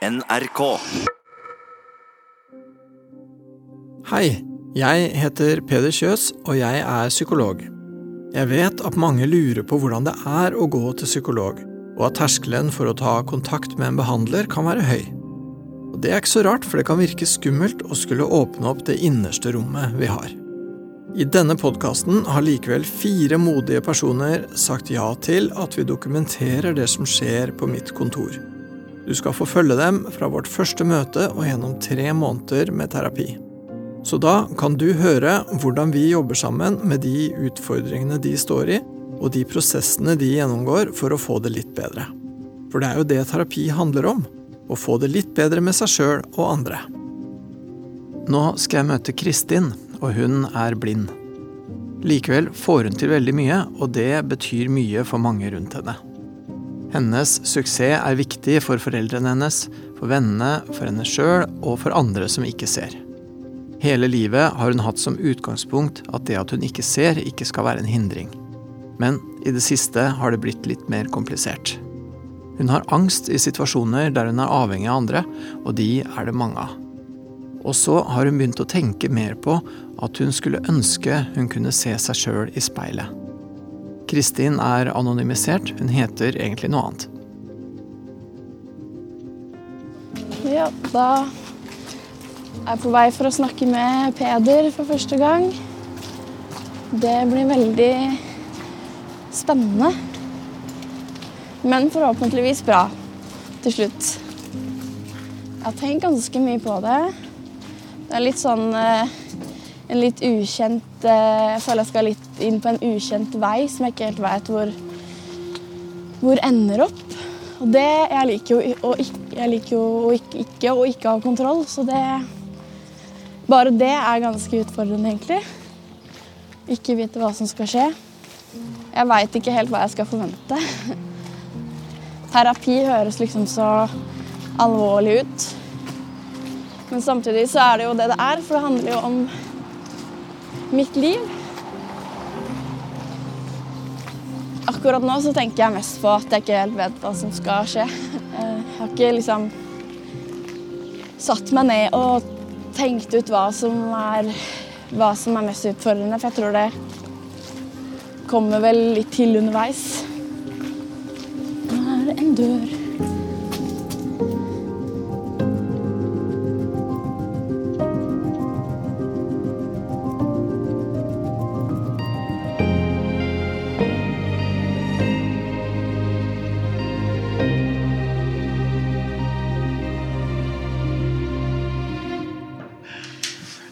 NRK. Hei, jeg heter Peder Kjøs, og jeg er psykolog. Jeg vet at mange lurer på hvordan det er å gå til psykolog, og at terskelen for å ta kontakt med en behandler kan være høy. Og Det er ikke så rart, for det kan virke skummelt å skulle åpne opp det innerste rommet vi har. I denne podkasten har likevel fire modige personer sagt ja til at vi dokumenterer det som skjer på mitt kontor. Du skal få følge dem fra vårt første møte og gjennom tre måneder med terapi. Så da kan du høre hvordan vi jobber sammen med de utfordringene de står i, og de prosessene de gjennomgår for å få det litt bedre. For det er jo det terapi handler om. Å få det litt bedre med seg sjøl og andre. Nå skal jeg møte Kristin, og hun er blind. Likevel får hun til veldig mye, og det betyr mye for mange rundt henne. Hennes suksess er viktig for foreldrene hennes, for vennene, for henne sjøl og for andre som ikke ser. Hele livet har hun hatt som utgangspunkt at det at hun ikke ser, ikke skal være en hindring. Men i det siste har det blitt litt mer komplisert. Hun har angst i situasjoner der hun er avhengig av andre, og de er det mange av. Og så har hun begynt å tenke mer på at hun skulle ønske hun kunne se seg sjøl i speilet. Kristin er anonymisert, hun heter egentlig noe annet. Ja, da er jeg på vei for å snakke med Peder for første gang. Det blir veldig spennende. Men forhåpentligvis bra til slutt. Jeg har tenkt ganske mye på det. Det er litt sånn eh, en litt ukjent eh, Jeg føler jeg skal litt inn på en ukjent vei som jeg ikke helt vet hvor, hvor ender opp. Og det Jeg liker jo, å ikke, jeg liker jo ikke, ikke, å ikke ha kontroll, så det Bare det er ganske utfordrende, egentlig. Ikke vite hva som skal skje. Jeg veit ikke helt hva jeg skal forvente. Terapi høres liksom så alvorlig ut. Men samtidig så er det jo det det er, for det handler jo om mitt liv. Akkurat nå så tenker jeg mest på at jeg ikke helt vet hva som skal skje. Jeg har ikke liksom satt meg ned og tenkt ut hva som er, hva som er mest utfordrende, for jeg tror det kommer vel litt til underveis. Nå er det en dør.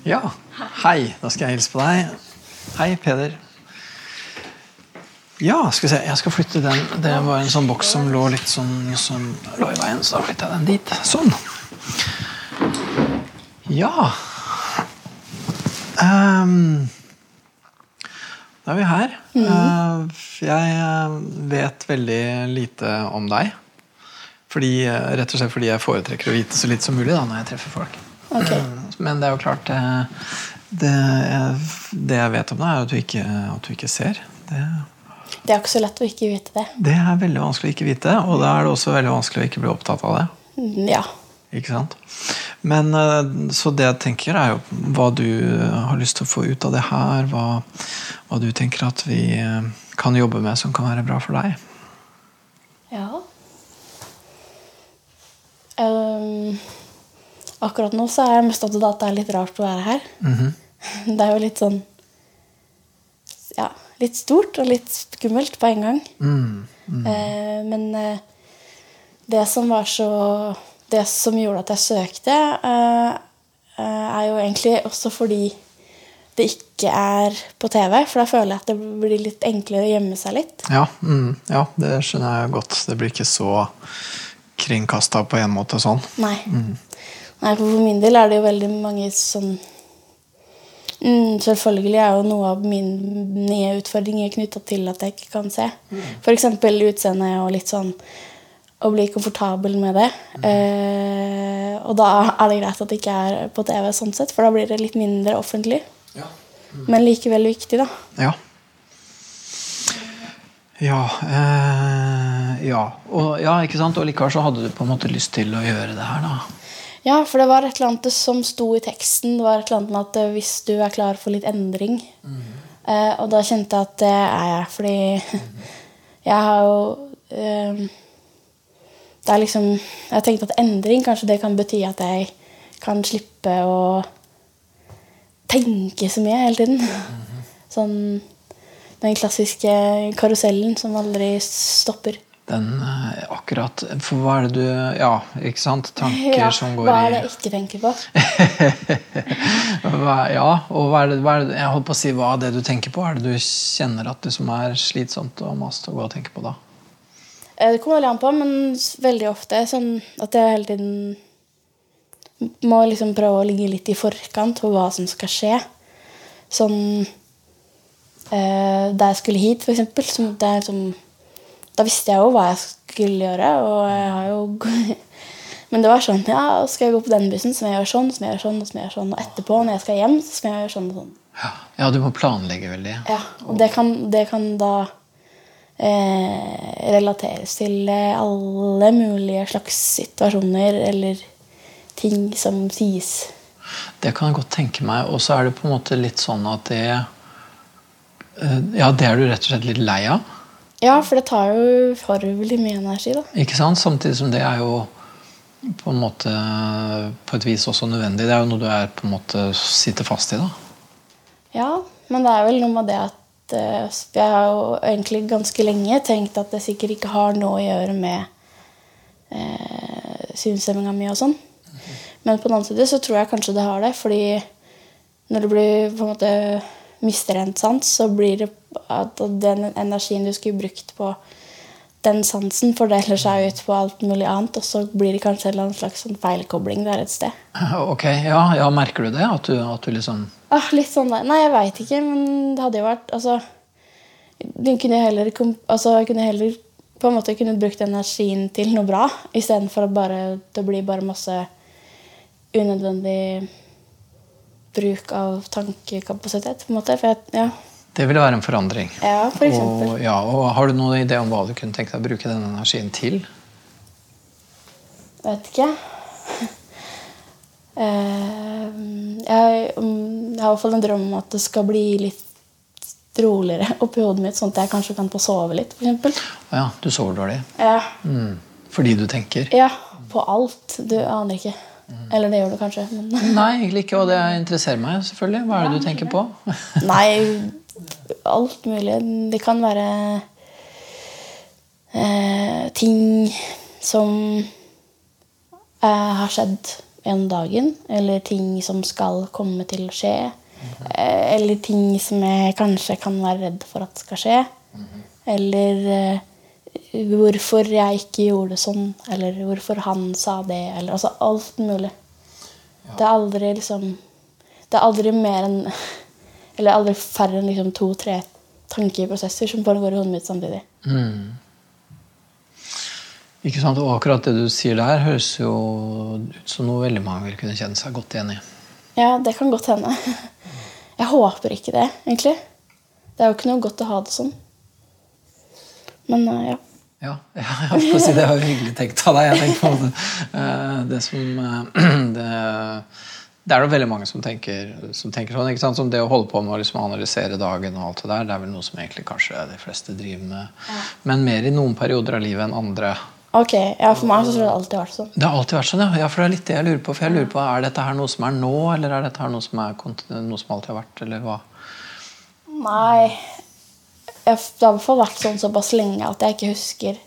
Ja, hei. Da skal jeg hilse på deg. Hei, Peder. Ja, skal vi se. Jeg skal flytte den. Det var en sånn boks som lå litt sånn som lå i veien, så da flytter jeg den dit. Sånn. Ja. um, da er vi her. Eh, jeg eh, vet veldig lite om deg. Fordi, eh, rett og slett fordi jeg foretrekker å vite så litt som mulig da, når jeg treffer folk. Ok. Eh, Men det er jo klart eh, det, det jeg vet om deg, er at du ikke, at du ikke ser. Det, Det er ikke så lett å ikke vite det. det er veldig vanskelig å ikke vite, og da er det også veldig vanskelig å ikke bli opptatt av det. Mm, Ja. Ikke sant? Men eh, Så det jeg tenker, er jo hva du har lyst til å få ut av det her. Hva, hva du tenker at vi eh, kan jobbe med som kan være bra for deg. Ja. Ehm, akkurat nå så er jeg mest opptatt av at det er litt rart å være her. Det er jo litt sånn Ja, litt stort og litt skummelt på en gang. Eh, men eh, det som var så Det som gjorde at jeg søkte, eh, eh, er jo egentlig også fordi det ikke er på TV. For da føler jeg at det blir litt enklere å gjemme seg litt. Ja, mm, ja, det skjønner jeg godt. Det blir ikke så kringkasta på en måte sånn. Nei. Nei, for min del er det jo veldig mange sånn mm, Selvfølgelig er jo noe av mine utfordringer knytta til at jeg ikke kan se. F.eks. utseende og litt sånn å bli komfortabel med det. Eh, og da er det greit at det ikke er på TV, sånn sett, for da blir det litt mindre offentlig. Men likevel viktig, da. Ja. Ja, eh, ja. Og, ja, ikke sant? Og likevel så hadde du på en måte lyst til å gjøre det her, da. Ja, for det var et eller annet som sto i teksten. Det var et eller annet med at eh, hvis du er klar for litt endring eh, Og da kjente jeg at det er jeg, fordi jeg har jo eh, Det er liksom Jeg tenkte at endring kanskje det kan bety at jeg kan slippe å tenke så mye hele tiden. Sånn den klassiske karusellen som aldri stopper. Den eh, akkurat For hva er det du Ja, ikke sant? Tanker Ja, som går hva er det jeg ikke tenker på? hva, Ja, og hva er, det, hva er det Jeg holdt på å si hva er det du tenker på? Er det du kjenner at det som er slitsomt og mast å gå og tenke på da? Eh, Det kommer veldig an på, men veldig ofte sånn at jeg hele tiden må liksom prøve å ligge litt i forkant på hva som skal skje. Sånn eh, Da jeg skulle hit, for eksempel, så måtte jeg liksom Da visste jeg jo hva jeg skulle gjøre, og jeg har jo Men det var sånn Ja, skal jeg gå på den bussen, så må jeg gjøre sånn, så må jeg gjøre sånn, så må jeg gjøre sånn. Og etterpå, når jeg skal hjem, så skal jeg gjøre sånn og sånn. Ja, ja du må planlegge veldig. Ja, og det kan, det kan da eh, relateres til eh, alle mulige slags situasjoner eller ting som sies. Det kan jeg godt tenke meg. Og så er det på en måte litt sånn at det eh, Ja, det er du rett og slett litt lei av. Ja, for det tar jo forvelig mye energi, da. Ikke sant? Samtidig som det er jo på en måte på et vis også nødvendig. Det er jo noe du er på en måte sitter fast i. da. Ja, men det er vel noe med det at eh, jeg har jo egentlig ganske lenge tenkt at det sikkert ikke har noe å gjøre med eh, synshemminga mi og sånn. Men på den annen side så tror jeg kanskje det har det, fordi når du blir på en måte mister en sans, så blir det at den energien du skulle brukt på den sansen, fordeler seg ut på alt mulig annet, og så blir det kanskje en slags sånn feilkobling der et sted. Ok, ja, ja Merker du det? At du, at du liksom Ah, litt sånn der. Nei, jeg veit ikke, men det hadde jo vært Altså Du kunne heller, altså, jeg kunne heller på en måte kunne brukt energien til noe bra, istedenfor at bare, det blir bare masse unødvendig bruk av tankekapasitet. på en måte. For jeg, ja. Det ville være en forandring. ja, for eksempel. Og, ja, og Har du noen idé om hva du kunne tenkt deg å bruke den energien til? Vet ikke. Eh, jeg, mm, jeg har i hvert fall en drøm om at det skal bli litt roligere oppi hodet mitt, sånn at jeg kanskje kan få sove litt, For ja, du sover dårlig. Ja. Mm. Fordi du tenker? ja, på alt. Du aner ikke. Eller det gjør du kanskje, men Nei, egentlig ikke, og det interesserer meg selvfølgelig. Hva er det du tenker på? Nei, alt mulig. Det kan være eh, ting som eh, har skjedd en dagen, eller ting som skal komme til å skje. Eh, eller ting som jeg kanskje kan være redd for at skal skje. Eller eh, hvorfor jeg ikke gjorde det sånn, eller hvorfor han sa det. Eller altså alt mulig. Det er aldri liksom Det er aldri mer enn Eller aldri færre enn liksom to-tre tankeprosesser som foregår i hodet mitt samtidig. Mm. Ikke sant, og Akkurat det du sier der, høres jo ut som noe veldig mange vil kunne kjenne seg godt igjen i. Ja, det kan godt hende. Jeg håper ikke det, egentlig. Det er jo ikke noe godt å ha det sånn. Men eh, ja. Ja, ja si det var hyggelig tenkt av deg. Jeg tenker på det, eh, det som eh, det, det er det veldig mange som tenker, som tenker sånn. ikke sant? Som det å holde på med å liksom analysere dagen og alt det der, det er vel noe som egentlig kanskje de fleste driver med. Men mer i noen perioder av livet enn andre. Ok, ja, For meg så tror jeg det alltid har vært sånn. Det har alltid vært sånn, ja. ja. For det er litt det jeg lurer på. For jeg lurer på, Er dette her noe som er nå, eller er dette her noe som, er, noe som alltid har vært? eller hva? Nei jeg, Det har i hvert fall vært sånn såpass lenge at jeg ikke husker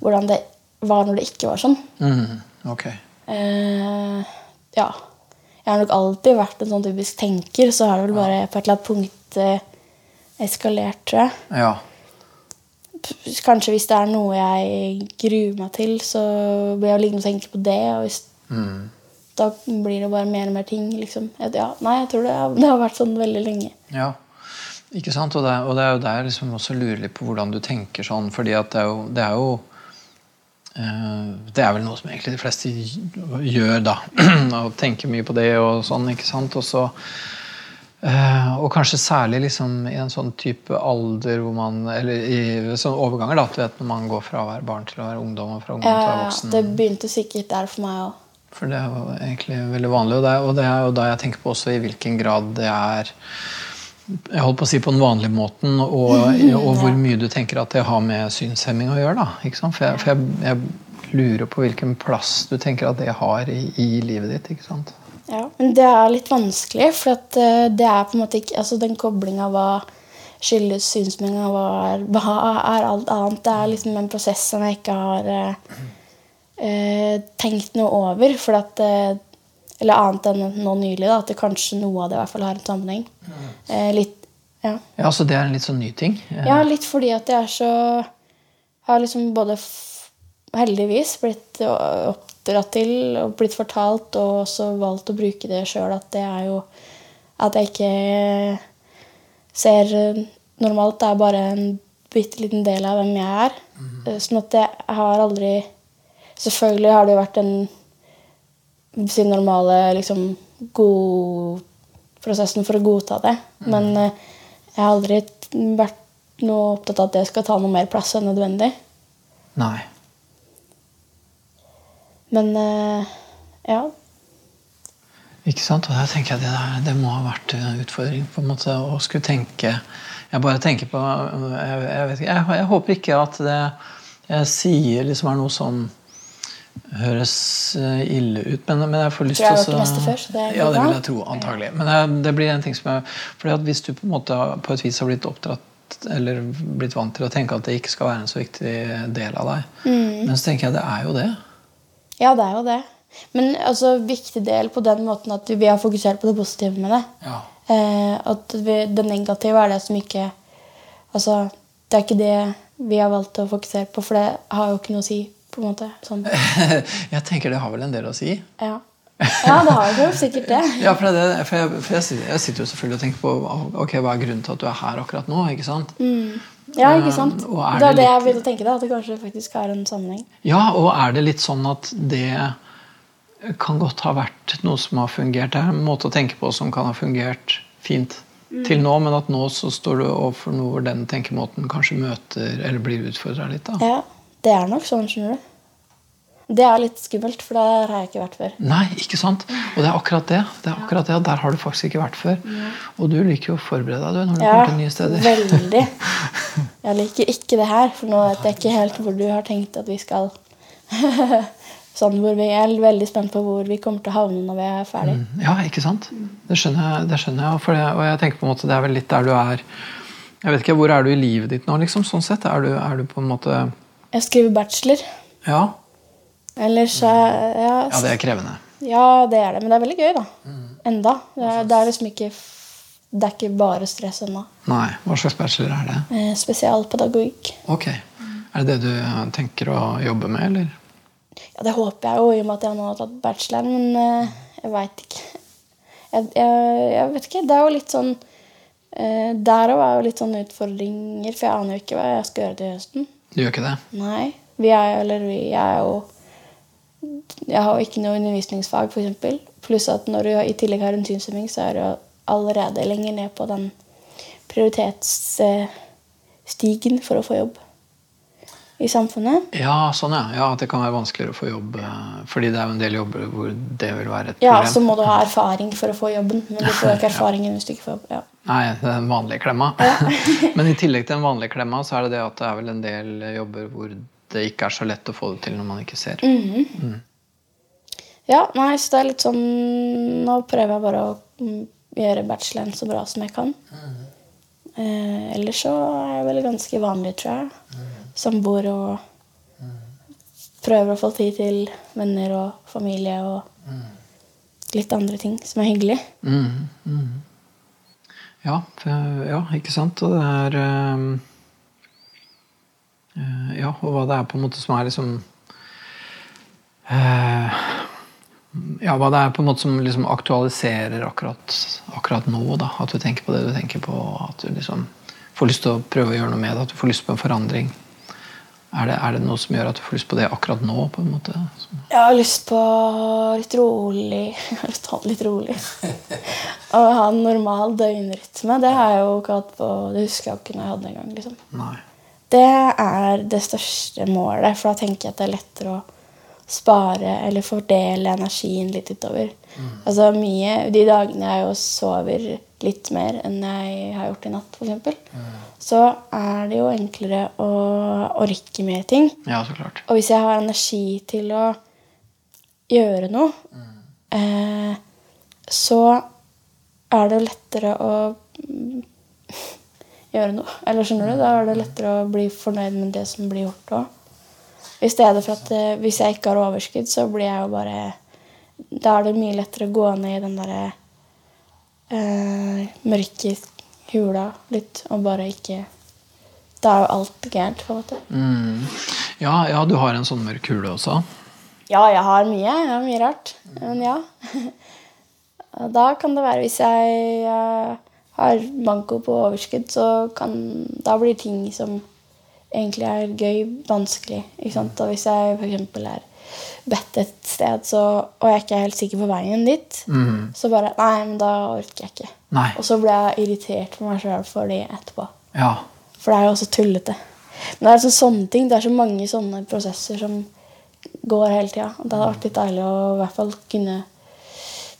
hvordan det var når det ikke var sånn. Mm, ok. Eh, ja. Jeg har nok alltid vært en sånn typisk tenker, så har det vel bare på et eller annet punkt eh, eskalert, tror jeg. Ja. Kanskje hvis det er noe jeg gruer meg til, så blir jeg liggende og tenke på det. Og hvis, Mm. da blir det bare mer og mer ting. liksom. Ja, nei, jeg tror det, har- det har vært sånn veldig lenge. Ja, ikke sant? Og det, er- og det er jo der liksom også lurer litt på hvordan du tenker sånn. fordi at det er jo, det er, jo eh, det er vel noe som egentlig de fleste gjør, da. og tenker mye på det og sånn. ikke sant? Og så Uh, og kanskje særlig liksom i en sånn type alder hvor man Eller i sånne overganger, da. Du vet når man går fra å være barn til å være ungdom. og fra ungdom ja, til å være voksen. Det begynte sikkert der for meg òg. For det er jo egentlig veldig vanlig. Og det, og det er jo da jeg tenker på også i hvilken grad det er jeg holdt på å si på den vanlige måten, og, og hvor mye du tenker at det har med synshemming å gjøre. da? For, jeg, for jeg, jeg lurer på hvilken plass du tenker at det har i, i livet ditt. ikke sant? Ja, men det er litt vanskelig, for at eh, det er på en måte ikke altså Den koblinga hva skyldes synshemminga, hva, hva, er alt annet. Det er liksom en prosess som jeg ikke har eh, eh tenkt noe over. For at eh, Eller annet enn nå nylig, da, at det kanskje noe av det i hvert fall har en sammenheng. Eh, litt, ja. ja, Så det er en litt sånn ny ting? Ja, litt fordi at jeg er så Har liksom både heldigvis blitt oppdratt til og blitt fortalt, og også valgt å bruke det sjøl, at det er jo At jeg ikke ser normalt. Det er bare en bitte liten del av hvem jeg er. Mm. Sånn at jeg har aldri Selvfølgelig har det jo vært den sin normale liksom, god prosessen for å godta det. Mm. Men eh, jeg har aldri vært noe opptatt av at det skal ta noe mer plass enn nødvendig. Nei. Men uh, ja. Ikke sant? Og der tenker jeg det, der, det må ha vært en utfordring på en måte å skulle tenke Jeg bare tenker på Jeg, jeg, vet, jeg, jeg håper ikke at det jeg sier, liksom er noe som høres eh, ille ut. Men, men jeg får lyst til å Tror jeg har før, så det Ja, det vil jeg tro. Antagelig. Men jeg, det blir en ting som jeg fordi at Hvis du på, en måte, på et vis har blitt oppdratt eller blitt vant til å tenke at det ikke skal være en så viktig del av deg, mm. men så tenker jeg det er jo det. Ja, det er jo det. Men altså, viktig del på den måten at vi har fokusert på det positive med det. Ja. Eh, at vi, det negative er det som ikke Altså, det er ikke det vi har valgt å fokusere på, for det har jo ikke noe å si. På en måte. Sånn. jeg tenker det har vel en del å si. Ja, ja det har jo sikkert det. ja, for, det, for, jeg, for jeg, jeg, sitter jo selvfølgelig og tenker på ok, hva er grunnen til at du er her akkurat nå. ikke sant? Mm. Ja, ikke sant? Uh, er det er det, jeg begynte å tenke. Da, at det kanskje faktisk er en sammenheng. Ja, og er det litt sånn at det kan godt ha vært noe som har fungert. Det er en måte å tenke på som kan ha fungert fint mm. til nå, men at nå så står du overfor noe hvor den tenkemåten kanskje møter eller blir utfordra litt. da. Ja, det er nok sånn, skjønner du. Det er litt skummelt, for der har jeg ikke vært før. Nei, ikke sant? Og det er akkurat det. det er akkurat det, Der har du faktisk ikke vært før. Og du liker jo å forberede deg du, når du ja, kommer til nye steder. Veldig. Jeg liker ikke det her, for nå vet jeg ikke helt hvor du har tenkt at vi skal. sånn hvor vi er veldig spent på hvor vi kommer til å havne når vi er ferdig. Mm, ja, ikke sant? Det skjønner jeg. Det skjønner jeg det, og jeg tenker på en måte det er vel litt der du er Jeg vet ikke, Hvor er du i livet ditt nå, liksom? sånn sett? Er du, er du på en måte Jeg skriver bachelor. Ja, Ellers ja, ja, det er krevende. Ja, det er det. Men det er veldig gøy, da. Mm. Enda. Det er, det er, liksom ikke Det er ikke bare stress ennå. Nei. Hva slags bachelor er det? Eh, spesialpedagogikk. Ok. Er det det du tenker å jobbe med, eller? Ja, det håper jeg jo, i og med at jeg nå har tatt bachelor, men eh, jeg veit ikke. Jeg, jeg, jeg, vet ikke. Det er jo litt sånn eh, òg er jo litt sånn utfordringer, for jeg aner jo ikke hva jeg skal gjøre til høsten. Du gjør ikke det? Nei. Vi er, eller vi er jo jeg har ikke noe undervisningsfag, f.eks. Pluss at når du i tillegg har en synshemming, så er du allerede lenger ned på den prioritetsstigen for å få jobb i samfunnet. Ja, sånn ja. ja. At det kan være vanskeligere å få jobb eh, fordi det er jo en del jobber hvor det vil være et problem. Ja, så må du ha erfaring for å få jobben, men du får ikke erfaringen hvis du ikke får jobb. Ja. Nei, det er den vanlige klemma. men i tillegg til den vanlige klemma, så er det det at det er vel en del jobber hvor det ikke er så lett å få det til når man ikke ser. Mm -hmm. mm. Ja, nei, så det er litt sånn Nå prøver jeg bare å mm, gjøre bacheloren så bra som jeg kan. Mm. Eh, ellers så er jeg vel ganske vanlig, tror jeg. Mm. Samboer og mm. prøver å få tid til venner og familie og litt andre ting som er hyggelig. Mm. Ja, ja, ikke sant? Og det er øh, Ja, og hva det er på en måte som er liksom øh, ja, hva det er på en måte som liksom aktualiserer akkurat, akkurat nå. Da. At du tenker på det du tenker på. At du liksom får lyst til å prøve å gjøre noe med det. At du får lyst på en forandring. Er det, er det noe som gjør at du får lyst på det akkurat nå? på en måte? Jeg har lyst på litt rolig Jeg har lyst til å ha det litt rolig. Å ha en normal døgnrytme. Det har jeg jo ikke hatt på Det husker jeg ikke når jeg hadde det engang. Liksom. Nei. Det er det største målet, for da tenker jeg at det er lettere å spare eller fordele energien litt utover. Altså mye, De dagene jeg jo sover litt mer enn jeg har gjort i natt, f.eks., så er det jo enklere å orke mer ting. Ja, så klart. Og hvis jeg har energi til å gjøre noe, eh, så er det jo lettere å mm, gjøre noe. Eller skjønner du? Da er det lettere å bli fornøyd med det som blir gjort òg. I stedet for at eh, hvis jeg ikke har overskudd, så blir jeg jo bare Da er det mye lettere å gå ned i den derre eh, mørke hula litt og bare ikke Da er jo alt gærent, på en måte. Mm. Ja, ja, du har en sånn mørk hule også. Ja, jeg har mye. Jeg har mye rart. Men ja. Da kan det være Hvis jeg eh, har manko på overskudd, så kan Da blir ting som egentlig er gøy, vanskelig. Ikke sant? Og hvis jeg f.eks. er bedt et sted, så, og jeg er ikke helt sikker på veien dit, Mm. så bare Nei, men da orker jeg ikke. Nei. Og så ble jeg irritert på meg sjøl for det etterpå. Ja. For det er jo også tullete. Men det er altså sånne ting, det er så mange sånne prosesser som går hele tida. Det hadde vært litt deilig å i hvert fall kunne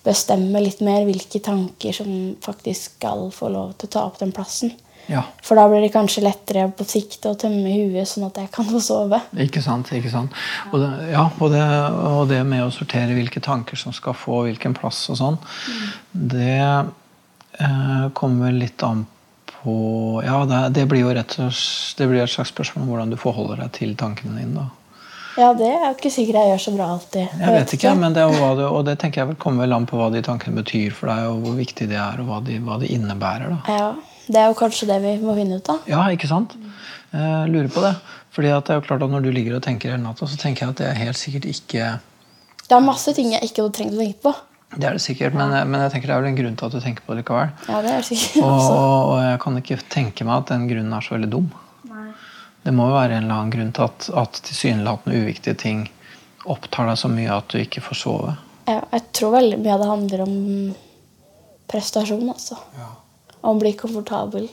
bestemme litt mer hvilke tanker som faktisk skal få lov til å ta opp den plassen. Ja. For da blir det kanskje lettere på sikt å tømme huet, sånn at jeg kan få sove. Ikke sant. ikke sant. Og det, ja, og det, og det med å sortere hvilke tanker som skal få hvilken plass og sånn, det eh, kommer litt an på Ja, det, det blir jo rett og slett det blir et slags spørsmål om hvordan du forholder deg til tankene dine. da. Ja, det er jo ikke sikkert jeg gjør så bra alltid. Jeg vet ikke, men det er det, og det tenker jeg vel kommer vel an på hva de tankene betyr for deg, og hvor viktig de er, og hva de, hva de innebærer. da. Ja, Det er jo kanskje det vi må finne ut av. Ja, ikke sant? Jeg lurer på det. Fordi at det er jo klart at Når du ligger og tenker hele natta, så tenker jeg at det er helt sikkert ikke Det er masse ting jeg ikke hadde trengt å tenke på. Det er det sikkert, men, men jeg tenker det er vel en grunn til at du tenker på det likevel. Ja, det er det sikkert Og, også. og jeg kan ikke tenke meg at den grunnen er så veldig dum. Nei. Det må jo være en eller annen grunn til at, at tilsynelatende uviktige ting opptar deg så mye at du ikke får sove. Ja, jeg tror veldig mye av det handler om prestasjon, altså. Om å bli komfortabel.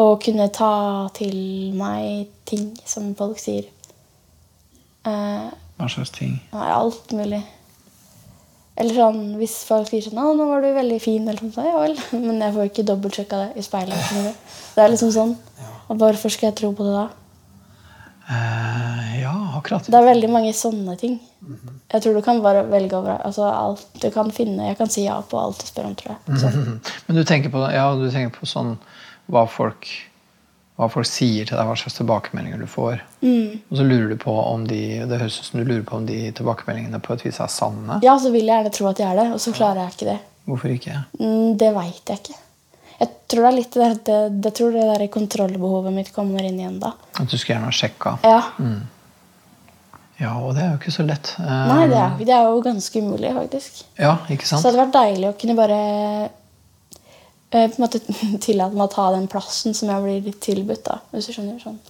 Og kunne ta til meg ting som folk sier. Eh, Hva slags ting? nei, alt mulig. Eller sånn, hvis folk sier sånn 'Å, nå var du veldig fin', eller sånn, så ja vel. Men jeg får ikke dobbeltsjekka det i speilet. Det er liksom sånn. Og hvorfor skal jeg tro på det da? Eh, ja, akkurat. Det er veldig mange sånne ting. Jeg tror du kan bare velge over altså alt du kan finne. Jeg kan si ja på alt du spør om, tror jeg. Så, Men du tenker på, ja, du tenker på sånn hva folk, hva folk sier til deg, hva slags tilbakemeldinger du får. mm. Og så lurer du på om de det høres ut som du lurer på om de tilbakemeldingene på et vis er sanne. Ja, så vil jeg gjerne tro at jeg er det, og så klarer jeg ikke det. Hvorfor ikke? Mm, det veit jeg ikke. Jeg tror det er litt det, det, det, tror det der kontrollbehovet mitt kommer inn igjen da. At du skulle gjerne ha sjekka. Ja. Ja, og det er jo ikke så lett. Nei, det er, det er jo ganske umulig, faktisk. Ja, ikke sant? Så det hadde vært deilig å kunne bare eh, på en måte tillate meg å ta den plassen som jeg blir tilbudt. da, hvis du skjønner sånn.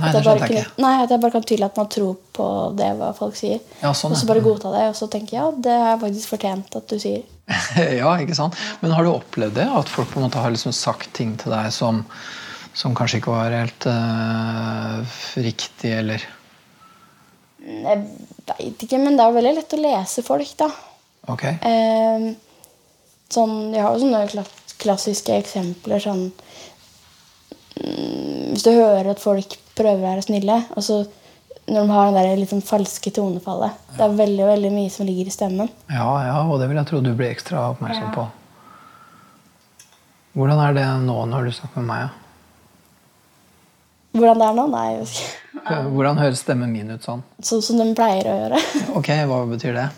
Nei, det jeg skjønte jeg kunne- Nei, At jeg bare kan tillate meg å tro på det hva folk sier. Ja, sånn, og så bare godta det, og så tenke ja, det er faktisk fortjent at du sier. ja, ikke sant? Men har du opplevd det? At folk på en måte har liksom sagt ting til deg som, som kanskje ikke var helt uh, riktig, eller Jeg veit ikke, men det er jo veldig lett å lese folk, da. Ok? Eh, sånn, jeg har jo sånne klassiske eksempler sånn mm, Hvis du hører at folk prøver å være snille, og så når de har den der sånn falske tonefallet Det er veldig veldig mye som ligger i stemmen. Ja, ja, og det vil jeg tro du blir ekstra oppmerksom Ja. på. Hvordan er det nå når du snakker med meg? Hvordan det er nå? Nei, jeg vet ikke. Hvordan høres stemmen min ut sånn? Sånn som den pleier å gjøre. Ok, hva betyr det?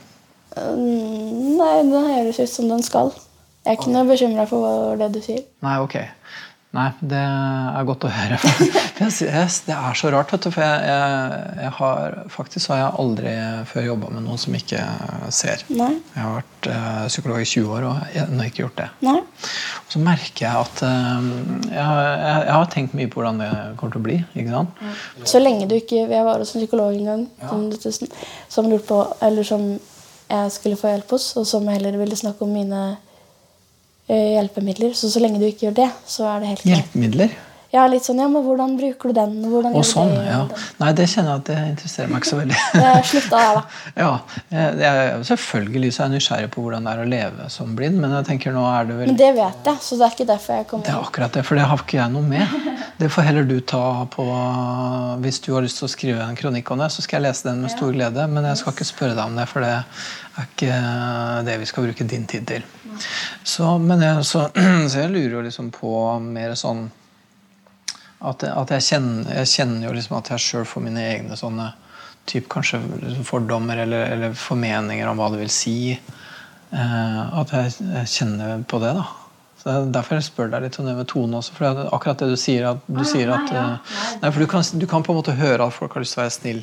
Mm, Nei, den høres ut som den skal. Jeg er ikke noe bekymra for det du sier. Nei, ok. Nei, det er godt å høre. Det er så rart, vet du. For jeg, jeg, jeg har, faktisk har jeg aldri før jobba med noen som ikke ser. Nei. Jeg har vært uh, psykolog i 20 år og ennå ikke gjort det. Nei. Og så merker jeg at uh, jeg, har, jeg, jeg, har tenkt mye på hvordan det kommer til å bli. ikke sant? Så lenge du ikke Jeg var en psykolog en gang ja. som, som lurte på Eller som jeg skulle få hjelp hos, og som heller ville snakke om mine hjelpemidler. Så så lenge du ikke gjør det, så er det helt greit. Hjelpemidler? Ja, litt sånn, ja, men hvordan bruker du den? Hvordan og sånn, det, ja. Nei, det kjenner jeg at det interesserer meg ikke så veldig. det slutta jeg, da. ja, jeg, Selvfølgelig så er jeg nysgjerrig på hvordan det er å leve som blind, men jeg tenker nå er det vel Men det vet jeg, så det er ikke derfor jeg kommer Det er akkurat det, for det har ikke jeg noe med. Det får heller du ta på Hvis du har lyst til å skrive en kronikk om det, så skal jeg lese den med stor glede, men jeg skal ikke spørre deg om det, for det er ikke det vi skal bruke din tid til. Så, men jeg, så, så jeg lurer jo liksom på mer sånn at, at jeg, kjenner, jeg, kjenner, jo liksom at jeg sjøl får mine egne sånne typ kanskje fordommer eller, eller, formeninger om hva det vil si. Eh, at jeg, jeg, kjenner på det. da. Så det er Derfor jeg spør deg litt om det med tone også. for akkurat det du sier at, du, sier at eh, nei, for du kan, du kan, på en måte høre at folk har lyst til å være snill.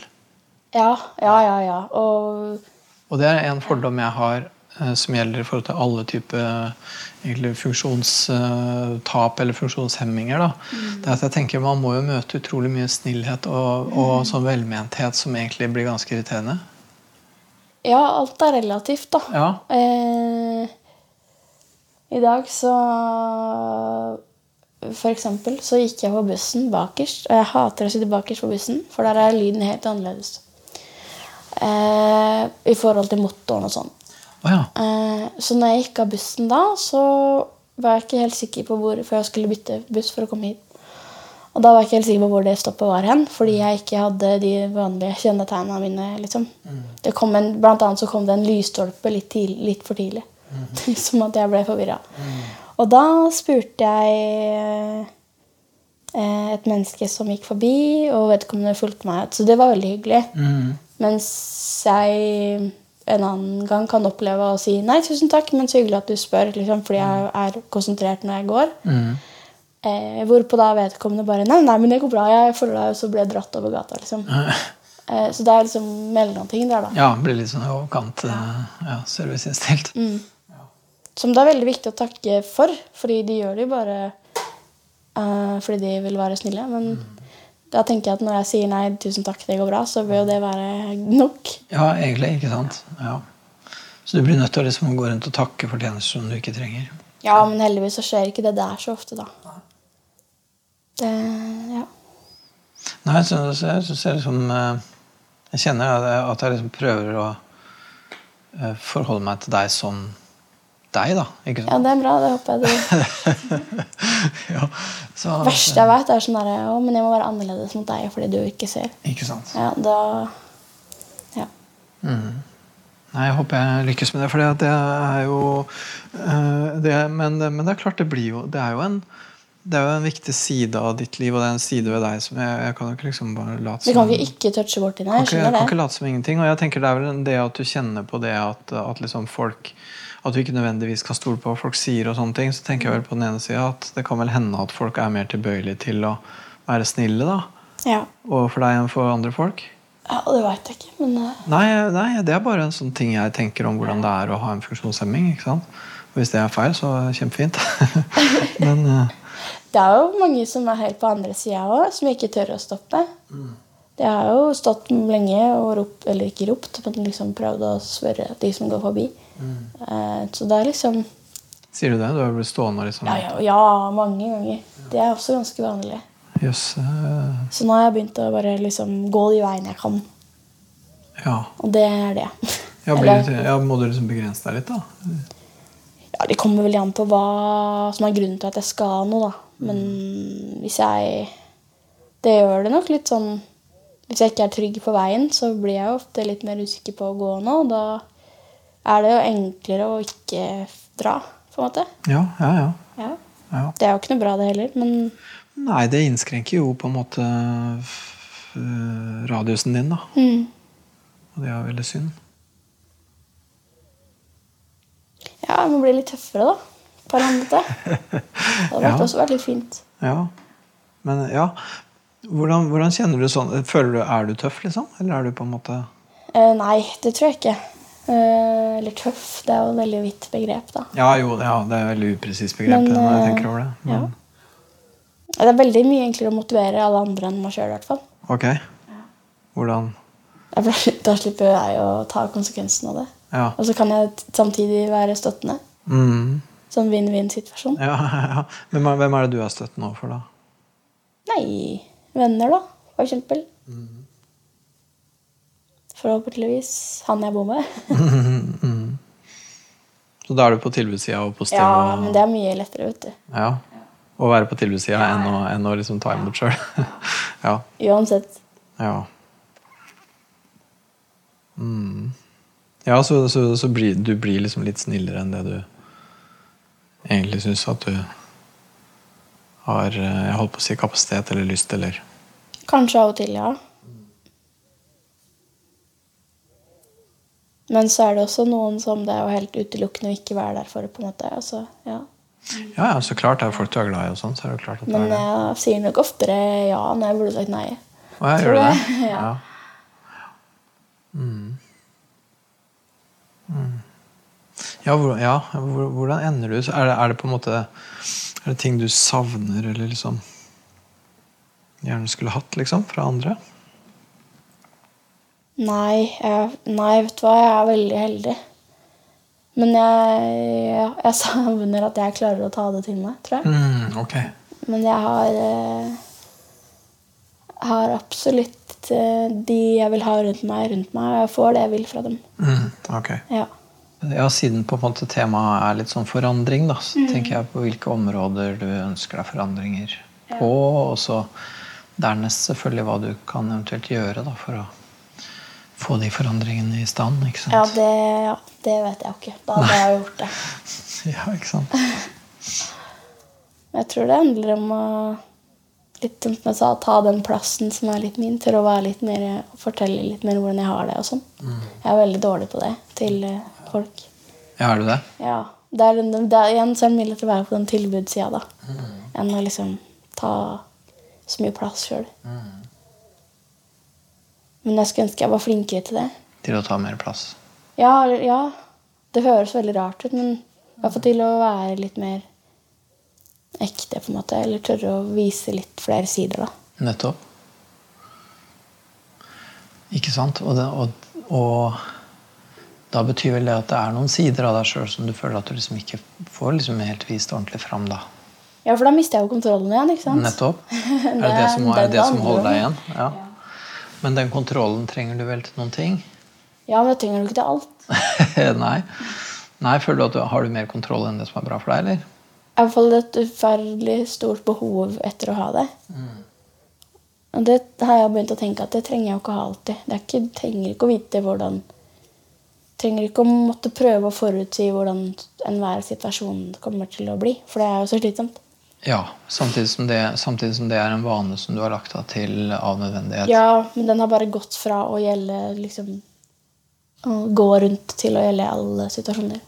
Ja, ja, ja. ja. Og, og det er en fordom jeg har som gjelder i forhold til alle typer funksjonstap eller funksjonshemminger. Mm. Det er at jeg tenker Man må jo møte utrolig mye snillhet og, og mm. sånn velmenthet som egentlig blir ganske irriterende. Ja, alt er relativt, da. Ja. Eh, I dag så For eksempel så gikk jeg på bussen bakerst. Og jeg hater å sitte bakerst på bussen, for der er lyden helt annerledes. Eh, I forhold til motoren og sånn. Oh, ja. Eh, så når jeg gikk av bussen da, så var jeg ikke helt sikker på hvor For jeg skulle bytte buss for å komme hit. Og da var jeg ikke helt sikker på hvor det stoppet var hen, fordi jeg ikke hadde de vanlige kjennetegnene mine. liksom. Mm. Det kom en, blant annet så kom det en lysstolpe litt, litt for tidlig. Mm. som at jeg ble forvirra. Mm. Og da spurte jeg eh, et menneske som gikk forbi, og vedkommende fulgte meg ut. Så det var veldig hyggelig. Mm. Mens jeg en annen gang kan oppleve å si nei, tusen takk, men så hyggelig at du spør, liksom, fordi jeg er konsentrert når jeg går. Mm. Eh, hvorpå da vedkommende bare nei, nei, men det går bra, jeg følger deg, og så blir jeg dratt over gata. liksom. eh, så det er liksom mellomting der, da. Ja, blir litt sånn i overkant ja. ja, serviceinnstilt. Mm. Som det er veldig viktig å takke for, fordi de gjør det jo bare uh, fordi de vil være snille. men mm da tenker jeg at når jeg sier nei, tusen takk, det går bra, så bør jo det være nok. Ja, egentlig. Ikke sant? Ja. Så du blir nødt til å liksom gå rundt og takke for tjenester som du ikke trenger. Ja, men heldigvis så skjer ikke det der så ofte, da. Det, ja. Nei, så, så jeg syns jeg liksom eh, Jeg kjenner at jeg liksom prøver å eh, forholde meg til deg som deg, da. Ikke sant? Ja, det er bra. Det håper jeg du ja, så, verste jeg vet, er sånn derre Å, men jeg må være annerledes mot deg fordi du ikke ser. Ikke sant? Ja, da Ja. Mm. Nei, jeg håper jeg lykkes med det, for det er jo uh, det, men, men, det er klart, det blir jo Det er jo en det er jo en viktig side av ditt liv, og det er en side ved deg som jeg, jeg kan jo ikke liksom bare late som Vi kan ikke ikke touche borti det. Jeg. Jeg kan ikke late som ingenting. Og jeg tenker det er vel det at du kjenner på det at, at liksom folk at du ikke nødvendigvis kan stole på hva folk sier, og sånne ting, så tenker jeg vel på den ene sida at det kan vel hende at folk er mer tilbøyelige til å være snille da, ja. overfor deg enn for andre folk. Ja, Det veit jeg ikke, men uh... nei, nei, det er bare en sånn ting jeg tenker om hvordan det er å ha en funksjonshemming. ikke sant? Hvis det er feil, så kjempefint. men uh... Det er jo mange som er helt på andre sida òg, som ikke tør å stoppe. Mm. Det har jo stått lenge og ropt, eller ikke ropt, men liksom prøvd å spørre de som går forbi. Mm. Så det er liksom Sier du det? Du har blitt stående? Liksom. Ja, ja, ja, mange ganger. Det er også ganske vanlig. Yes. Så nå har jeg begynt å bare liksom gå de veiene jeg kan. Ja. Og det er det. ja, det, ja, Må du liksom begrense deg litt, da? Ja, Det kommer vel an på hva som er grunnen til at jeg skal noe. da. Men mm. hvis jeg Det gjør det nok litt sånn Hvis jeg ikke er trygg på veien, så blir jeg ofte litt mer usikker på å gå nå. da er det jo enklere å ikke dra, på en måte. Ja, ja, ja. ja. ja. Det er jo ikke noe bra, det heller, men Nei, det innskrenker jo på en måte radiusen din, da. Mm. Og det er veldig synd. Ja, jeg må bli litt tøffere, da. på en måte. Det hadde Ja. også vært litt fint. Ja. Men ja, hvordan, hvordan kjenner du sånn Føler du, Er du tøff, liksom? Eller er du på en måte Eh, nei, det tror jeg ikke. Eh, eller tøff, det er jo et veldig vidt begrep, da. Ja, jo, ja, det er veldig upresist begrep Men, når jeg eh, tenker over det. Ja. Det er veldig mye enklere å motivere alle andre enn meg sjøl, i hvert fall. Ok. Hvordan Da slipper jeg å ta konsekvensen av det. Ja. Og så kan jeg samtidig være støttende. Mm. Sånn vinn-vinn-situasjon. ja, ja. Hvem, er, det du er støttende overfor, da? Nei, venner, da, for eksempel. Forhåpentligvis han jeg bor med. Så da er du på tilbudssida og positiv? Ja, og, men det er mye lettere, vet du. ja. Å være på tilbudssida enn, å- enn å liksom ta imot sjøl. ja. Uansett. Ja. Mm. Ja, så, så, så blir, du blir liksom litt snillere enn det du egentlig syns at du har eh, Jeg holdt på å si kapasitet eller lyst, eller Kanskje av og til, ja. Men så er det også noen som det er jo helt utelukkende å ikke være der for. på en måte. Altså, ja. Ja, ja, så klart. Det er folk du er glad i, og sånn, så er det klart at det Men er det. jeg sier nok oftere ja når jeg burde sagt nei. Å, jeg gjør det? det, ja. Mm. Mm. Ja, ja hvordan ender du? Er det, er det på en måte Er det ting du savner, eller liksom Gjerne skulle hatt, liksom, fra andre? Nei, jeg, nei, vet du hva, jeg er veldig heldig. Men jeg, jeg, jeg savner at jeg klarer å ta det til meg, tror jeg. Mm, okay. Men jeg har eh, har absolutt eh, de jeg vil ha rundt meg, rundt meg. Og jeg får det jeg vil fra dem. Mm, ok. Ja. Ja, Siden på en måte temaet er litt sånn forandring, da, så tenker jeg på hvilke områder du ønsker deg forandringer på. Og så dernest selvfølgelig hva du kan eventuelt gjøre da, for å få de forandringene i stand. ikke sant? Ja, det, ja, det vet jeg jo ikke. Da hadde jeg gjort det. Ja, ikke sant? Jeg tror det handler om å litt som jeg sa, ta den plassen som er litt min, til å være litt mer, fortelle litt mer hvordan jeg har det. og sånn. Jeg er veldig dårlig på det til eh, folk. Ja, er du det? Ja, det er, det er igjen så er det mildere å være på den tilbudssida da, enn å liksom ta så mye plass sjøl. Men jeg skulle ønske jeg var flinkere til det. Til å ta mer plass. Ja, ja, det høres veldig rart ut, men i hvert fall til å være litt mer ekte, på en måte. Eller tørre å vise litt flere sider, da. Nettopp. Ikke sant? Og, det, og, og da betyr vel det at det er noen sider av deg sjøl som du føler at du liksom ikke får liksom helt vist ordentlig fram. da. Ja, for da mister jeg jo kontrollen igjen, ikke sant? Nettopp. Er det Det som, er det, det som holder deg igjen? Ja. Men den kontrollen trenger du vel til noen ting? Ja, men jeg trenger du ikke til alt. Nei. Nei, føler du at du har du mer kontroll enn det som er bra for deg, eller? I hvert fall et uferdelig stort behov etter å ha det. Og det har jeg begynt å tenke at det trenger jeg jo ikke å ha alltid. Det ikke, trenger ikke å vite hvordan Trenger ikke å måtte prøve å forutsi hvordan enhver situasjon kommer til å bli. For det er jo så slitsomt. Ja, samtidig som, det, samtidig som det er en vane som du har lagt deg til av nødvendighet. Ja, men den har bare gått fra å gjelde liksom Å gå rundt til å gjelde alle situasjoner.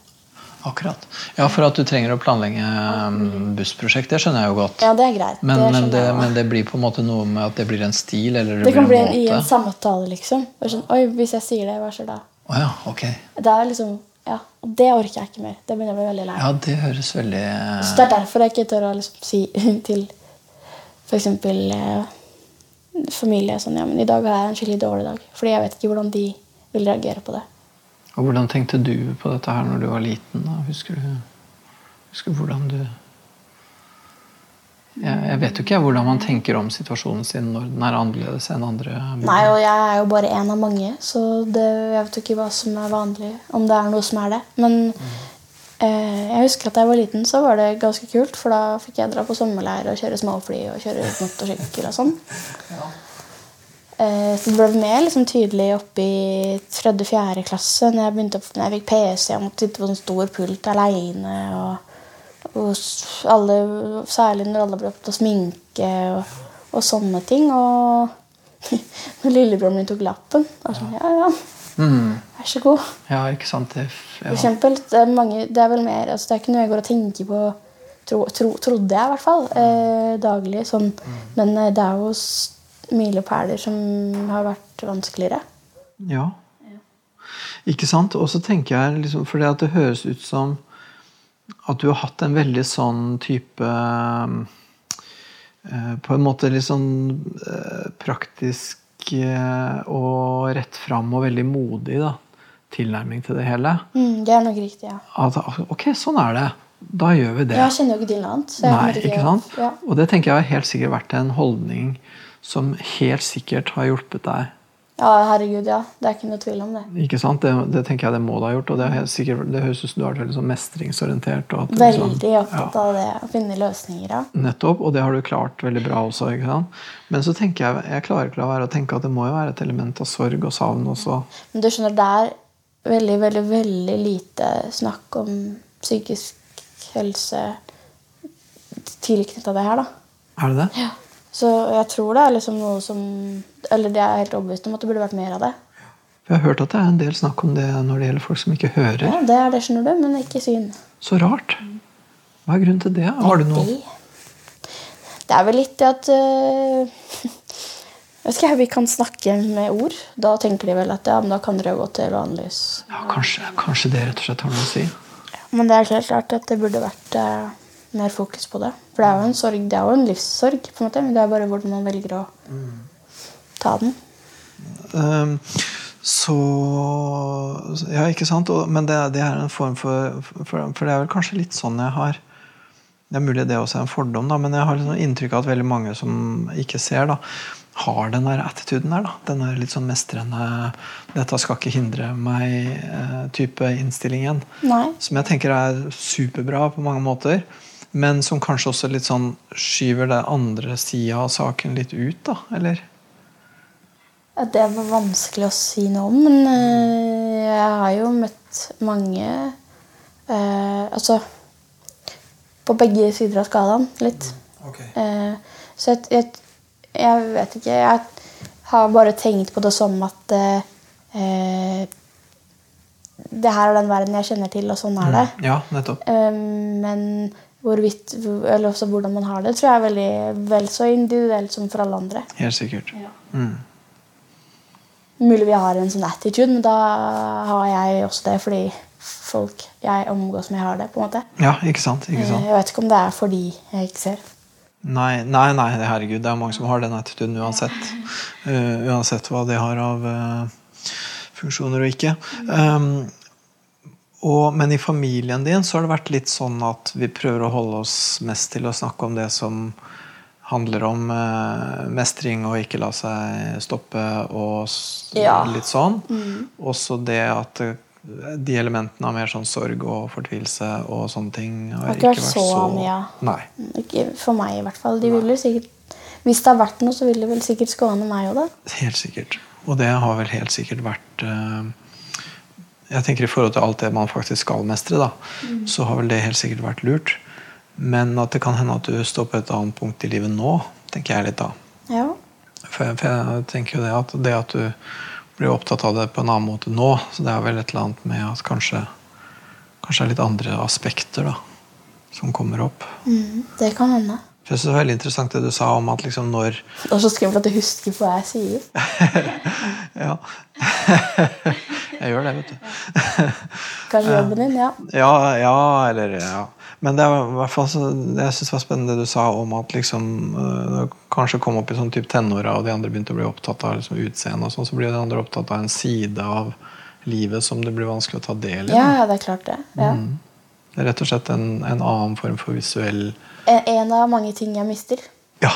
Akkurat. Ja, for at du trenger å planlegge um, bussprosjekt, det skjønner jeg jo godt. Ja, det er greit. Men, det men, det, men det blir på en måte noe med at det blir en stil, eller det, Det kan bli en, en i en samtale, liksom. Sånn, Oi, hvis jeg sier det, hva skjer da? Oh, ja, ok. Det er liksom, ja, og det orker jeg ikke mer. Det begynner jeg å bli veldig lei. Ja, det høres veldig Så det er derfor jeg ikke tør å liksom si til f.eks. Eh, familie sånn Ja, men i dag har jeg en skikkelig dårlig dag. Fordi jeg vet ikke hvordan de vil reagere på det. Og hvordan tenkte du på dette her når du var liten? da? Husker du husker du hvordan du jeg, vet jo ikke hvordan man tenker om situasjonen sin når den er annerledes enn andre. Nei, og jeg er jo bare én av mange, så det, jeg vet jo ikke hva som er vanlig. Om det er noe som er det. Men eh, jeg husker at da jeg var liten, så var det ganske kult. For da fikk jeg dra på sommerleir og kjøre småfly og kjøre motorsykkel og sånn. Eh, så det ble mer liksom, tydelig oppe i tredje-fjerde klasse når jeg, begynte, opp- når jeg fikk PC. Jeg måtte sitte på sånn stor pult aleine. Og, og alle, særlig når alle ble opptatt av sminke og, og sånne ting. Og når lillebroren min tok lappen, Og var sånn, ja, ja. Vær så god. Ja, ikke sant? Det, For eksempel, det er, mange, det er vel mer altså Det er ikke noe jeg går og tenker på tro, tro, Trodde jeg, i hvert fall. Eh, daglig. Sånn. Men eh, det er jo milepæler som har vært vanskeligere. ja. Ikke sant? Og så tenker jeg liksom, For det høres ut som at du har hatt en veldig sånn type eh, På en måte litt sånn eh, praktisk eh, og rett fram og veldig modig da, tilnærming til det hele. Mm, det er nok riktig, ja. At, ok, sånn er det. Da gjør vi det. Jeg kjenner jo ikke til noe annet. Nei, ikke sant? Ja. Og det tenker jeg har helt sikkert vært en holdning som helt sikkert har hjulpet deg. Ja, herregud, ja. Det er ikke noe tvil om det. Ikke sant? Det, det tenker jeg det må du ha gjort. Og det, er helt sikkert, det høres ut som du har vært veldig sånn mestringsorientert. Og at det liksom- Veldig opptatt av det. Å finne løsninger, ja. Nettopp, og det har du klart veldig bra også. ikke sant? Men så tenker jeg, jeg klarer ikke å være å tenke at det må jo være et element av sorg og savn også. Men du skjønner, det er veldig, veldig, veldig lite snakk om psykisk helse tilknytta det her, da. Er det det? Så jeg tror det er liksom noe som Eller det er helt overbevist om at det burde vært mer av det. Jeg har hørt at det er en del snakk om det når det gjelder folk som ikke hører. Ja, Det er det, skjønner du, men ikke syn. Så rart. Hva er grunnen til det? Har du noe Det, er vel litt det at øh, Vet ikke jeg, Vi kan snakke med ord. Da tenker de vel at ja, men da kan dere jo gå til vanligvis. ja, kanskje, kanskje det rett og slett har noe å si? Men det er helt klart at det burde vært eh, mer fokus på det. For det er jo en sorg, det er jo en livssorg, på en måte, men det er bare hvordan man velger å ta den. Um, så Ja, ikke sant? Men det, det er en form for, for For det er vel kanskje litt sånn jeg har Det er mulig det også er en fordom, da, men jeg har liksom inntrykk av at veldig mange som ikke ser, da, har den der attituden der. da, Den der litt sånn mestrende 'Dette skal ikke hindre meg'-type innstillingen. Nei. Som jeg tenker er superbra på mange måter. Men som kanskje også litt sånn skyver det andre sida av saken litt ut, da? Eller? Ja, det var vanskelig å si noe om, men øh, jeg har jo møtt mange øh, Altså på begge sider av skalaen litt. Eh, så jeg, jeg, jeg vet ikke. Jeg har bare tenkt på det som at eh, eh, det her er den verden jeg kjenner til, og sånn er det. Ja, nettopp. Eh, men hvorvidt, eller også hvordan man har det, tror jeg er veldig vel så individuelt som for alle andre. Helt sikkert. Mm. Mulig vi har en sånn attitude, men da har jeg også det fordi folk jeg omgås med, har det. på en måte. Ja, ikke sant? ikke Eh, sant? Jeg vet ikke om det er fordi jeg ikke ser. Nei, nei, nei, herregud. Det er mange som har den attituden uansett. Uh, uansett hva de har av uh, funksjoner og ikke. Um, og, men i familien din så har det vært litt sånn at vi prøver å holde oss mest til å snakke om det som handler om eh, mestring og ikke la seg stoppe og Ja. litt sånn. Også det at eh, de elementene av mer sånn sorg og fortvilelse og sånne ting har ikke vært så mye. Nei. Ikke for meg, i hvert fall. De ville sikkert, hvis det har vært noe, så vil det vel sikkert skåne meg òg, da. Helt sikkert. Og det har vel helt sikkert vært eh, Jeg tenker i forhold til alt det man faktisk skal mestre, da, så har vel det helt sikkert vært lurt. Men at det kan hende at du står på et annet punkt i livet nå, tenker jeg litt da. Ja. For jeg, for jeg tenker jo det at det at du blir opptatt av det på en annen måte nå, så det er vel et eller annet med at kanskje Kanskje det er litt andre aspekter da, som kommer opp. Mm, det kan hende. For jeg synes Det var veldig interessant det du sa om at liksom når Det er så skummelt at du husker på hva jeg sier. Ja. jeg gjør det, vet du. Kanskje jobben din, ja. Ja, ja, eller ja. Men det er hvert fall så, det jeg synes det var spennende det du sa om at liksom øh, kanskje kom opp i sånn type tenåra, og de andre begynte å bli opptatt av liksom, utseende, og sånn, så blir de andre opptatt av en side av livet som det blir vanskelig å ta del i. Ja, det er klart det. Ja. Det er rett og slett en, en annen form for visuell En, en av mange ting jeg mister. Ja.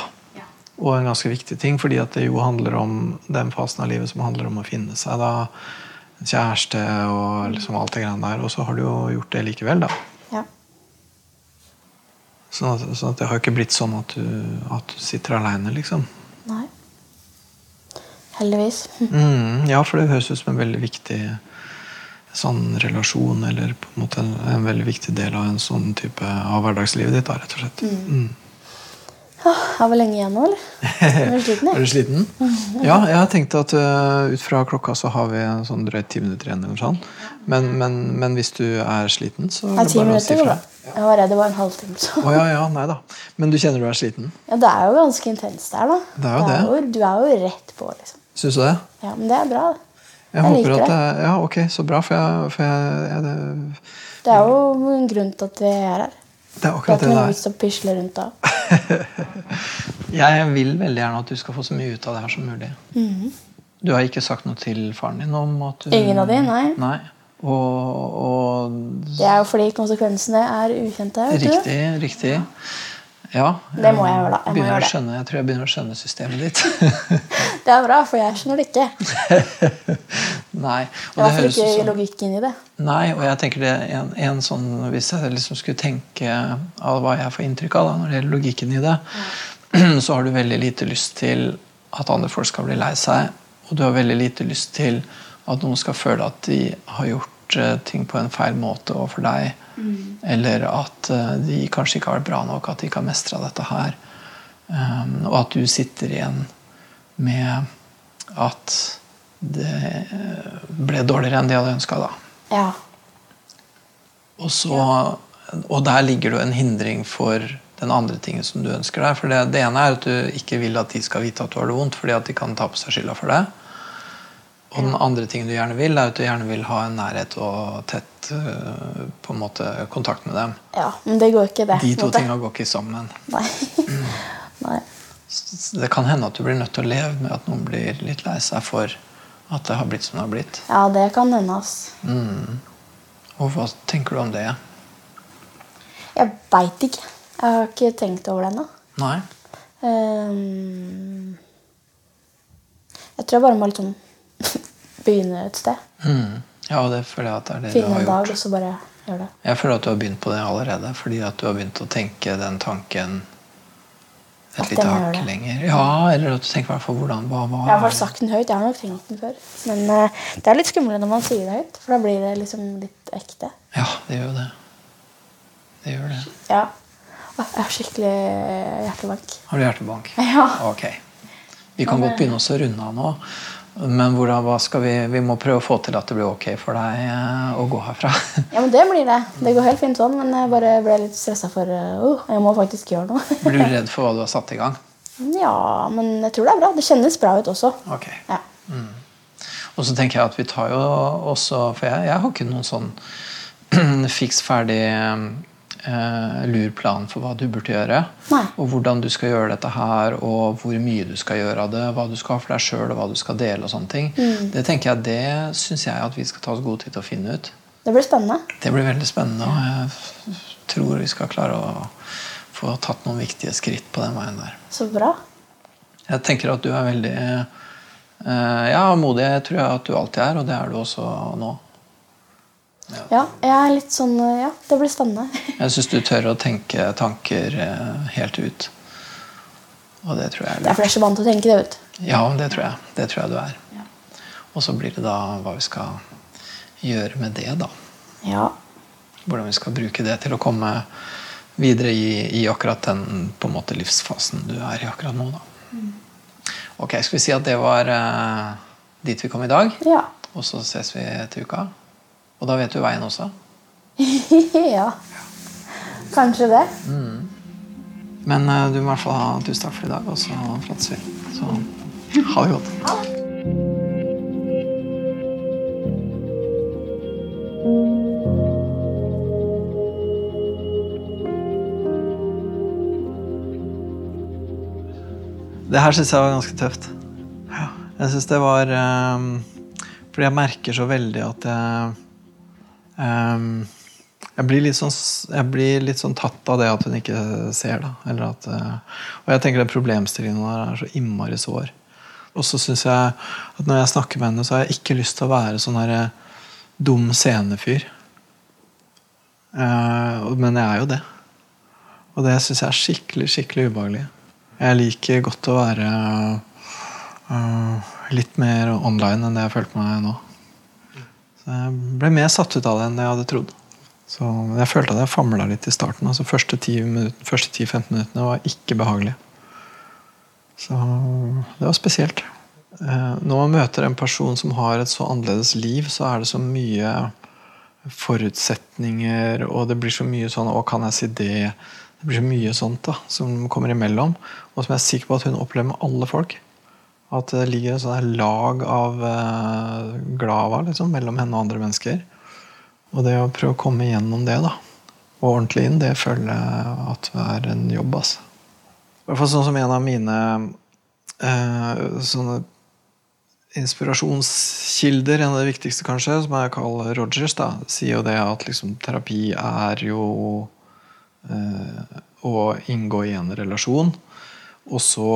Og en ganske viktig ting, fordi at det jo handler om den fasen av livet som handler om å finne seg da en kjæreste og liksom alt det greiene der. Og så har du jo gjort det likevel, da. Ja. Sånn at, sånn at det har ikke blitt sånn at du, at du sitter aleine, liksom. Nei. Heldigvis. Mm, ja, for det høres ut som en veldig viktig sånn relasjon, eller på en måte en, en veldig viktig del av en sånn type av hverdagslivet ditt, da, rett og slett. Mm. Har vi lenge igjen nå, eller? Er du sliten, Er du sliten? Ja, jeg har tenkt at uh, ut fra klokka så har vi en sånn drøyt ti minutter igjen. eller sånn. Men, men, men hvis du er sliten, så er er det ti minutter, å si fra. Jeg var redd det var en halvtime. Så. Oh, ja, ja, nei da. Men du kjenner du er sliten? Ja, det er jo ganske intenst der, da. Det er jo det. jo, du er jo rett på, liksom. Syns du det? Ja, Men det er bra. det. Jeg, Jeg liker at det. det. Ja, ok, så bra. For jeg, for jeg, jeg det, Det er jo en grunn til at vi er her. det er akkurat det noe det er. vits å pisle rundt da. Jeg vil veldig gjerne at du skal få så mye ut av det her som mulig. Du har ikke sagt noe til faren din om at du Ingen av de, nei. Nei. Og, og Det er jo fordi konsekvensene er ukjente. vet du. Riktig, riktig. Ja. Det må jeg gjøre, da. Jeg begynner gjøre å skjønne, jeg tror jeg begynner å skjønne systemet ditt. Det er bra, for jeg skjønner det ikke. Nei. Og høres ut ikke logikk inn i det. Nei, og jeg tenker det en, en sånn Hvis jeg liksom skulle tenke av hva jeg får inntrykk av da, når det gjelder logikken i det, så har du veldig lite lyst til at andre folk skal bli lei seg. Og du har veldig lite lyst til at noen skal føle at de har gjort eh, ting på en feil måte overfor deg. Eller at eh, de kanskje ikke har vært bra nok, at de ikke har mestra dette her. Um, og at du sitter igjen med at det eh, ble dårligere enn de hadde ønska. Ja. Og, så, og der ligger det en hindring for den andre tingen som du ønsker deg. For det, det ene er at du ikke vil at de skal vite at du har det vondt, fordi at de kan ta på seg skylda for det. Og den andre tingen du gjerne vil, er at du gjerne vil ha en nærhet og tett øh, på en måte kontakt med dem. ja, men det går ikke, det. De to tingene tinga går ikke sammen. Nei. Nei. Det kan hende at du blir nødt til å leve med at noen blir litt lei seg for at det har blitt som det har blitt. Ja, det kan hende, ass. Og hva tenker du om det? Jeg veit ikke. Jeg har ikke tenkt over det ennå. Nei? Um, jeg tror jeg bare må liksom begynne et sted. Mm. Ja, det føler jeg at det er det du har Finne har en dag, og så bare gjøre det. Jeg føler at du har begynt på det allerede, fordi at du har begynt å tenke den tanken et At lite hakk lenger. Ja, eller at du tenker hvert hvordan hva, hva Jeg har faktisk sagt den høyt. Jeg har nok tenkt den før. Men uh, det er litt skumlere når man sier det høyt, for da blir det liksom litt ekte. Ja, det gjør jo det. Det gjør det. Ja. Jeg har skikkelig hjertebank. Har du hjertebank? Ja. Ok. Vi kan godt begynne oss å runde av nå. Men hvordan, hva skal vi, vi må prøve å få til at det blir ok for deg eh, å gå herfra. Ja, men det blir det. Det går helt fint sånn, men jeg bare ble litt stressa for uh, oh, Jeg må faktisk gjøre noe. Blir du redd for hva du har satt i gang? ja, men jeg tror det er bra. Det kjennes bra ut også. Ok. Ja. Og så tenker jeg at vi tar jo også For jeg, jeg har ikke noen sånn fiks ferdig eh, lurplan for hva du burde gjøre. Nei. Og hvordan du skal gjøre dette her, og hvor mye du skal gjøre av det. Hva du skal ha for deg sjøl, og hva du skal dele. og sånne ting. Mm. Det tenker jeg, det syns jeg at vi skal ta oss god tid til å finne ut. Det blir spennende. Det blir veldig spennende, og jeg tror vi skal klare å få tatt noen viktige skritt på den veien der. Så bra. Jeg tenker at du er veldig eh, Ja, modig tror jeg at du alltid er, og det er du også nå. Ja, jeg er litt sånn uh, Ja, det blir spennende. Jeg syns du tør å tenke tanker eh, helt ut. Og det tror jeg er Det er lurt. fordi jeg er så vant til å tenke det ut. Ja, det tror jeg. Det tror jeg du er. Og så blir det da hva vi skal gjøre med det, da. Ja. Hvordan vi skal bruke det til å komme videre i, i akkurat den på en måte livsfasen du er i akkurat nå. da. Ok, Skal vi si at det var uh, dit vi kom i dag? Ja. Og så ses vi til uka? Og da vet du veien også? ja. Kanskje det. Men uh, du må i hvert fall ha tusen takk for i dag, og så prates vi. Så ha det godt. Det her syns jeg var ganske tøft. Jeg syns det var eh, Fordi jeg merker så veldig at jeg jeg blir, sånn, jeg blir litt sånn tatt av det at hun ikke ser. Da. At, eh, og jeg tenker den problemstillingen der er så innmari sår. Og så syns jeg at når jeg snakker med henne, så har jeg ikke lyst til å være sånn der eh, dum scenefyr. Eh, men jeg er jo det. Og det syns jeg er skikkelig, skikkelig ubehagelig. Jeg liker godt å være litt mer online enn det jeg følte meg nå. Jeg ble mer satt ut av det enn jeg hadde trodd. Så jeg følte at jeg famla litt i starten. altså Første 10-15 minuttene var ikke behagelige. Så det var spesielt. Eh, når man møter en person som har et så annerledes liv, så er det så mye forutsetninger, og det blir så mye sånn 'Å, kan jeg si det?' Det blir så mye sånt da, som kommer imellom, og som jeg er sikker på at hun opplever med alle folk. At det ligger et sånt lag av uh, glava liksom, mellom henne og andre mennesker. Og det å prøve å komme gjennom det da, og ordentlig inn, det føler jeg at det er en jobb. I hvert fall sånn som en av mine uh, sånne inspirasjonskilder, en av de viktigste kanskje, som er Carl Rogers, da, sier jo det at liksom, terapi er jo eh, å inngå i en relasjon. Og så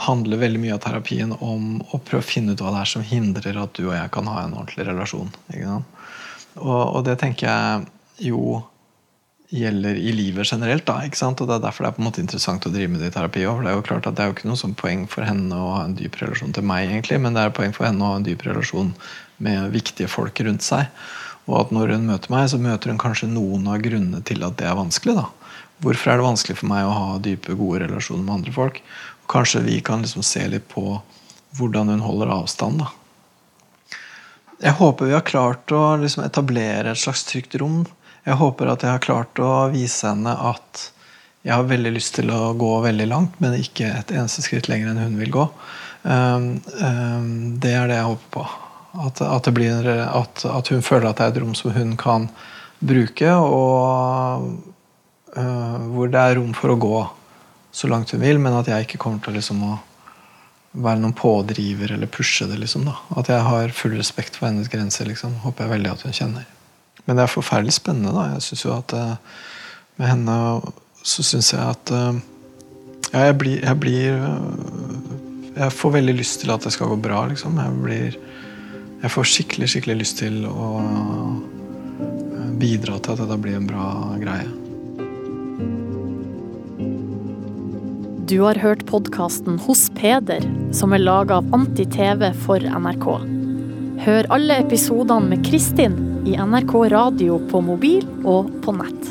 handler veldig mye av terapien om å prøve å finne ut hva det er som hindrer at du og jeg kan ha en ordentlig relasjon. Og, og, det tenker jeg jo gjelder i livet generelt. Da? Og Det er derfor det er på en måte interessant å drive med det i terapi òg. Det er jo klart at det er jo ikke noe sånn poeng for henne å ha en dyp relasjon til meg, egentlig, men det er poeng for henne å ha en dyp relasjon med viktige folk rundt seg. Og at når hun møter meg, så møter hun kanskje noen av grunnene til at det er vanskelig. da. Hvorfor er det vanskelig for meg å ha dype, gode relasjoner med andre folk? Kanskje vi kan liksom se litt på hvordan hun holder avstand. da. Jeg håper vi har klart å liksom etablere et slags trygt rom jeg håper at jeg har klart å vise henne at jeg har veldig lyst til å gå veldig langt, men ikke et eneste skritt lenger enn hun vil gå. Um, um, det er det jeg håper på. At, at, blir, at, at, hun føler at det er et rom som hun kan bruke, og uh, hvor det er rom for å gå så langt hun vil, men at jeg ikke kommer til liksom å være noen pådriver eller pushe det. Liksom, at jeg har full respekt for hennes grenser. Liksom. Håper jeg veldig at hun kjenner. Men det er forferdelig spennende. da. Jeg synes jo at eh, Med henne så syns jeg at eh, Ja, jeg blir, jeg blir eh, Jeg får veldig lyst til at det skal gå bra, liksom. Jeg blir Jeg får skikkelig, skikkelig lyst til å bidra til at dette blir en bra greie. Du har hørt podkasten Hos Peder, som er laga av Anti-TV for NRK. Hør alle episodene med Kristin i NRK radio på mobil og på nett.